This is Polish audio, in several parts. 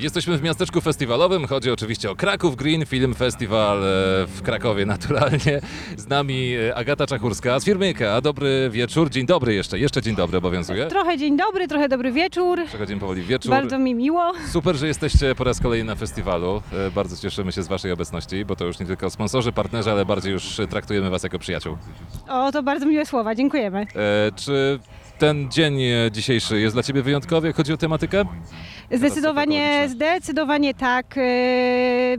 Jesteśmy w miasteczku festiwalowym. Chodzi oczywiście o Kraków Green Film Festival e, w Krakowie naturalnie. Z nami e, Agata Czachurska z firmy IKEA. Dobry wieczór. Dzień dobry jeszcze. Jeszcze dzień dobry obowiązuje. Trochę dzień dobry, trochę dobry wieczór. Przechodzimy powoli w wieczór. Bardzo mi miło. Super, że jesteście po raz kolejny na festiwalu. E, Bardzo cieszymy się z Waszej obecności, bo to już nie tylko sponsorzy, partnerzy, ale bardziej już traktujemy Was jako przyjaciół. O, to bardzo miłe słowa, dziękujemy. E, Czy ten dzień e, dzisiejszy jest dla Ciebie wyjątkowy, jak chodzi o tematykę? Zdecydowanie, zdecydowanie tak. e,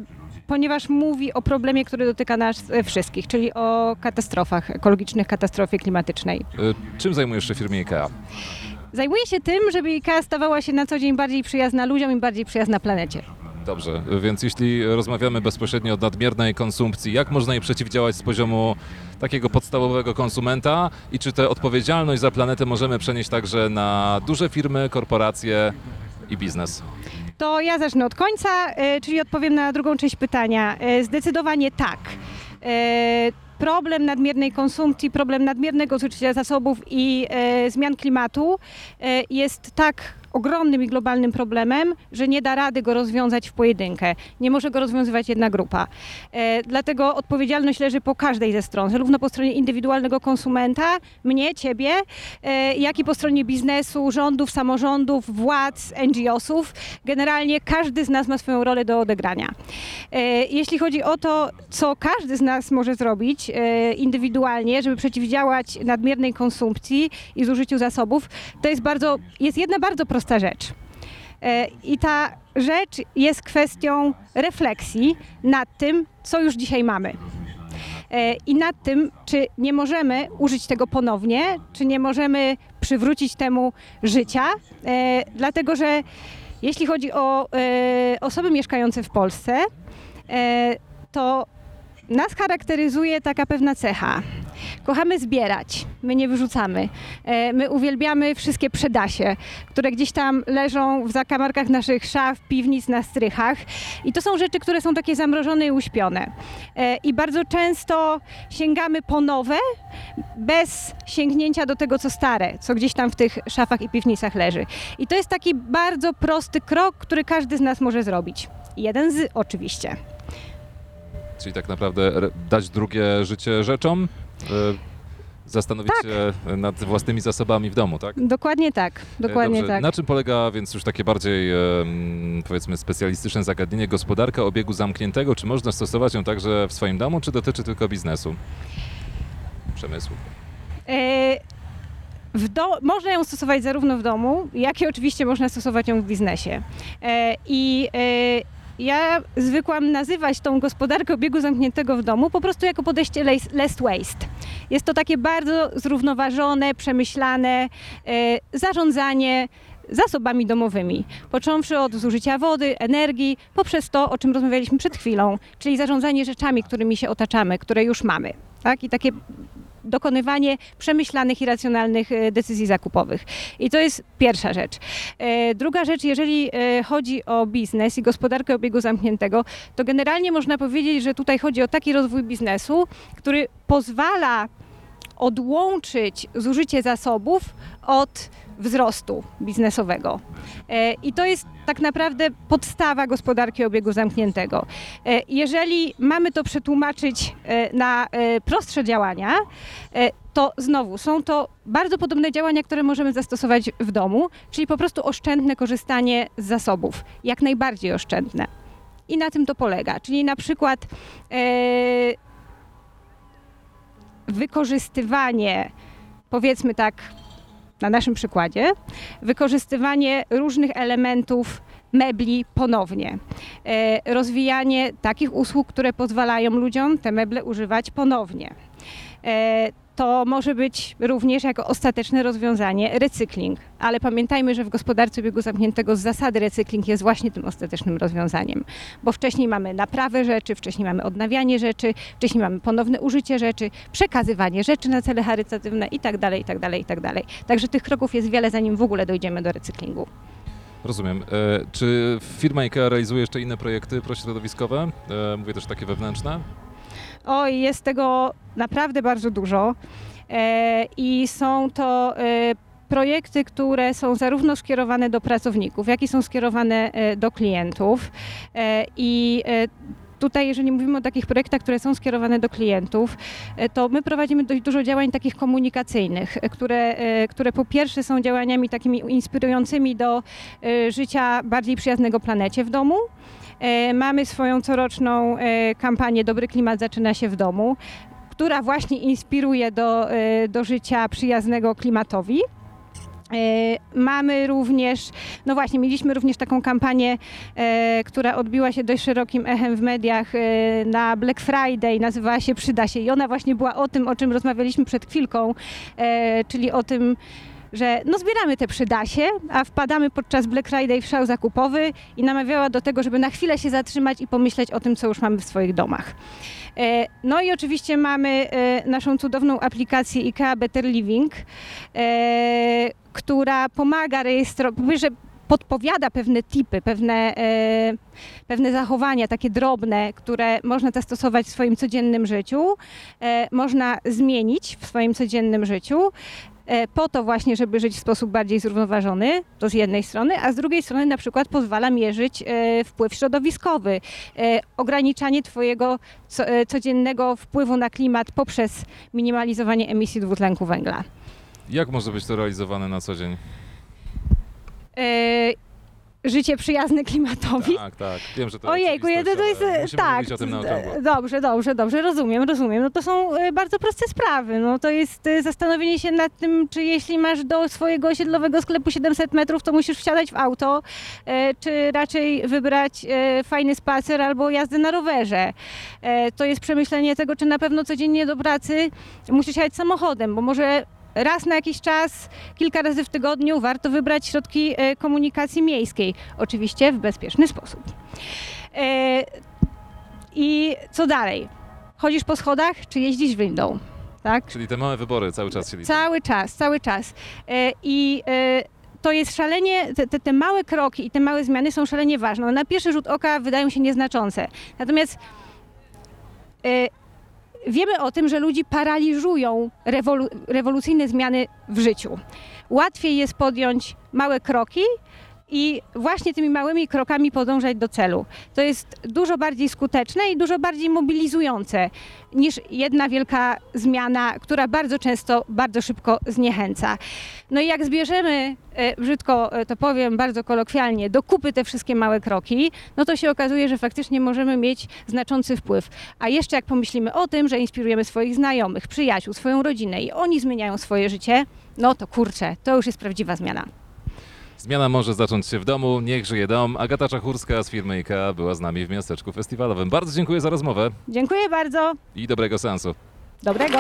Ponieważ mówi o problemie, który dotyka nas e, wszystkich, czyli o katastrofach ekologicznych, katastrofie klimatycznej. Czym zajmujesz się w firmie IKEA? Zajmuję się tym, żeby IKEA stawała się na co dzień bardziej przyjazna ludziom i bardziej przyjazna planecie. Dobrze, więc jeśli rozmawiamy bezpośrednio o nadmiernej konsumpcji, jak można jej przeciwdziałać z poziomu takiego podstawowego konsumenta i czy tę odpowiedzialność za planetę możemy przenieść także na duże firmy, korporacje i biznes? To ja zacznę od końca, e, czyli odpowiem na drugą część pytania. E, Zdecydowanie tak. E, Problem nadmiernej konsumpcji, problem nadmiernego zużycia zasobów i e, zmian klimatu e, jest tak ogromnym i globalnym problemem, że nie da rady go rozwiązać w pojedynkę. Nie może go rozwiązywać jedna grupa. E, dlatego odpowiedzialność leży po każdej ze stron, zarówno po stronie indywidualnego konsumenta, mnie, ciebie, e, jak i po stronie biznesu, rządów, samorządów, władz, NGO-sów. Generalnie każdy z nas ma swoją rolę do odegrania. E, Jeśli chodzi o to, co każdy z nas może zrobić indywidualnie, żeby przeciwdziałać nadmiernej konsumpcji i zużyciu zasobów, to jest bardzo, jest jedna bardzo prosta rzecz. E, I ta rzecz jest kwestią refleksji nad tym, co już dzisiaj mamy. E, I nad tym, czy nie możemy użyć tego ponownie, czy nie możemy przywrócić temu życia, e, dlatego że jeśli chodzi o osoby mieszkające w Polsce, to nas charakteryzuje taka pewna cecha. Kochamy zbierać, my nie wyrzucamy. E, My uwielbiamy wszystkie przedasie, które gdzieś tam leżą w zakamarkach naszych szaf, piwnic, na strychach. I to są rzeczy, które są takie zamrożone i uśpione. E, I bardzo często sięgamy po nowe, bez sięgnięcia do tego, co stare, co gdzieś tam w tych szafach i piwnicach leży. I to jest taki bardzo prosty krok, który każdy z nas może zrobić. Jeden z oczywiście. Czyli tak naprawdę dać drugie życie rzeczom, zastanowić Tak. się nad własnymi zasobami w domu, tak? Dokładnie tak, dokładnie Dobrze. tak. Na czym polega więc już takie bardziej, powiedzmy, specjalistyczne zagadnienie gospodarka obiegu zamkniętego? Czy można stosować ją także w swoim domu, czy dotyczy tylko biznesu? Przemysłu. E, do, można ją stosować zarówno w domu, jak i oczywiście można stosować ją w biznesie. E, I e, ja zwykłam nazywać tą gospodarkę obiegu zamkniętego w domu po prostu jako podejście less, waste. Jest to takie bardzo zrównoważone, przemyślane e, zarządzanie zasobami domowymi, począwszy od zużycia wody, energii, poprzez to, o czym rozmawialiśmy przed chwilą, czyli zarządzanie rzeczami, którymi się otaczamy, które już mamy. Tak? I takie dokonywanie przemyślanych i racjonalnych e, decyzji zakupowych. I to jest pierwsza rzecz. E, Druga rzecz, jeżeli e, chodzi o biznes i gospodarkę obiegu zamkniętego, to generalnie można powiedzieć, że tutaj chodzi o taki rozwój biznesu, który pozwala odłączyć zużycie zasobów od wzrostu biznesowego. E, I to jest tak naprawdę podstawa gospodarki obiegu zamkniętego. E, Jeżeli mamy to przetłumaczyć e, na prostsze działania, to znowu są to bardzo podobne działania, które możemy zastosować w domu, czyli po prostu oszczędne korzystanie z zasobów, jak najbardziej oszczędne. I na tym to polega, czyli na przykład wykorzystywanie, powiedzmy tak, na naszym przykładzie, wykorzystywanie różnych elementów mebli ponownie. E, rozwijanie takich usług, które pozwalają ludziom te meble używać ponownie. To może być również jako ostateczne rozwiązanie recykling, ale pamiętajmy, że w gospodarce biegu zamkniętego z zasady recykling jest właśnie tym ostatecznym rozwiązaniem, bo wcześniej mamy naprawę rzeczy, wcześniej mamy odnawianie rzeczy, wcześniej mamy ponowne użycie rzeczy, przekazywanie rzeczy na cele charytatywne i tak dalej, i tak dalej, i tak dalej. Także tych kroków jest wiele, zanim w ogóle dojdziemy do recyklingu. Rozumiem. E, Czy firma IKEA realizuje jeszcze inne projekty prośrodowiskowe? E, Mówię też takie wewnętrzne? Oj, jest tego naprawdę bardzo dużo. E, I są to e, projekty, które są zarówno skierowane do pracowników, jak i są skierowane e, do klientów. I Tutaj, jeżeli mówimy o takich projektach, które są skierowane do klientów, to my prowadzimy dość dużo działań takich komunikacyjnych, które, które po pierwsze są działaniami takimi inspirującymi do życia bardziej przyjaznego planecie w domu. E, Mamy swoją coroczną e, kampanię Dobry klimat zaczyna się w domu, która właśnie inspiruje do, e, do życia przyjaznego klimatowi. Mamy również, no właśnie, mieliśmy również taką kampanię, która odbiła się dość szerokim echem w mediach na Black Friday, nazywała się Przyda się i ona właśnie była o tym, o czym rozmawialiśmy przed chwilką, czyli o tym, że no zbieramy te przydasie, a wpadamy podczas Black Friday w szał zakupowy i namawiała do tego, żeby na chwilę się zatrzymać i pomyśleć o tym, co już mamy w swoich domach. E, No i oczywiście mamy e, naszą cudowną aplikację IKEA Better Living, e, która pomaga rejestrować, że podpowiada pewne tipy, pewne, pewne zachowania takie drobne, które można zastosować w swoim codziennym życiu, można zmienić w swoim codziennym życiu. E, Po to właśnie, żeby żyć w sposób bardziej zrównoważony, to z jednej strony, a z drugiej strony na przykład pozwala mierzyć e, wpływ środowiskowy, e, ograniczanie Twojego co, codziennego wpływu na klimat poprzez minimalizowanie emisji dwutlenku węgla. Jak może być to realizowane na co dzień? Życie przyjazne klimatowi. Tak, tak. Wiem, że to Ojejku, to, to jest. Tak, mówić o tym na okrągło. dobrze, dobrze, dobrze, rozumiem, rozumiem. No to są e, bardzo proste sprawy. No to jest e, zastanowienie się nad tym, czy jeśli masz do swojego osiedlowego sklepu 700 metrów, to musisz wsiadać w auto, e, czy raczej wybrać fajny spacer albo jazdę na rowerze. To jest przemyślenie tego, czy na pewno codziennie do pracy musisz jechać samochodem, bo może raz na jakiś czas, kilka razy w tygodniu warto wybrać środki e, komunikacji miejskiej. Oczywiście w bezpieczny sposób. E, I co dalej? Chodzisz po schodach, czy jeździsz windą? Tak? Czyli te małe wybory cały czas się liczą. Cały czas, cały czas. E, I to jest szalenie, te, te, małe kroki i te małe zmiany są szalenie ważne. Na pierwszy rzut oka wydają się nieznaczące. Natomiast wiemy o tym, że ludzi paraliżują rewolu, rewolucyjne zmiany w życiu. Łatwiej jest podjąć małe kroki i właśnie tymi małymi krokami podążać do celu. To jest dużo bardziej skuteczne i dużo bardziej mobilizujące niż jedna wielka zmiana, która bardzo często, bardzo szybko zniechęca. No i jak zbierzemy, e, brzydko e, to powiem bardzo kolokwialnie, do kupy te wszystkie małe kroki, no to się okazuje, że faktycznie możemy mieć znaczący wpływ. A jeszcze jak pomyślimy o tym, że inspirujemy swoich znajomych, przyjaciół, swoją rodzinę i oni zmieniają swoje życie, no to kurczę, to już jest prawdziwa zmiana. Zmiana może zacząć się w domu, niech żyje dom. Agata Czachurska z firmy IKEA była z nami w miasteczku festiwalowym. Bardzo dziękuję za rozmowę Dziękuję bardzo. i dobrego seansu. Dobrego.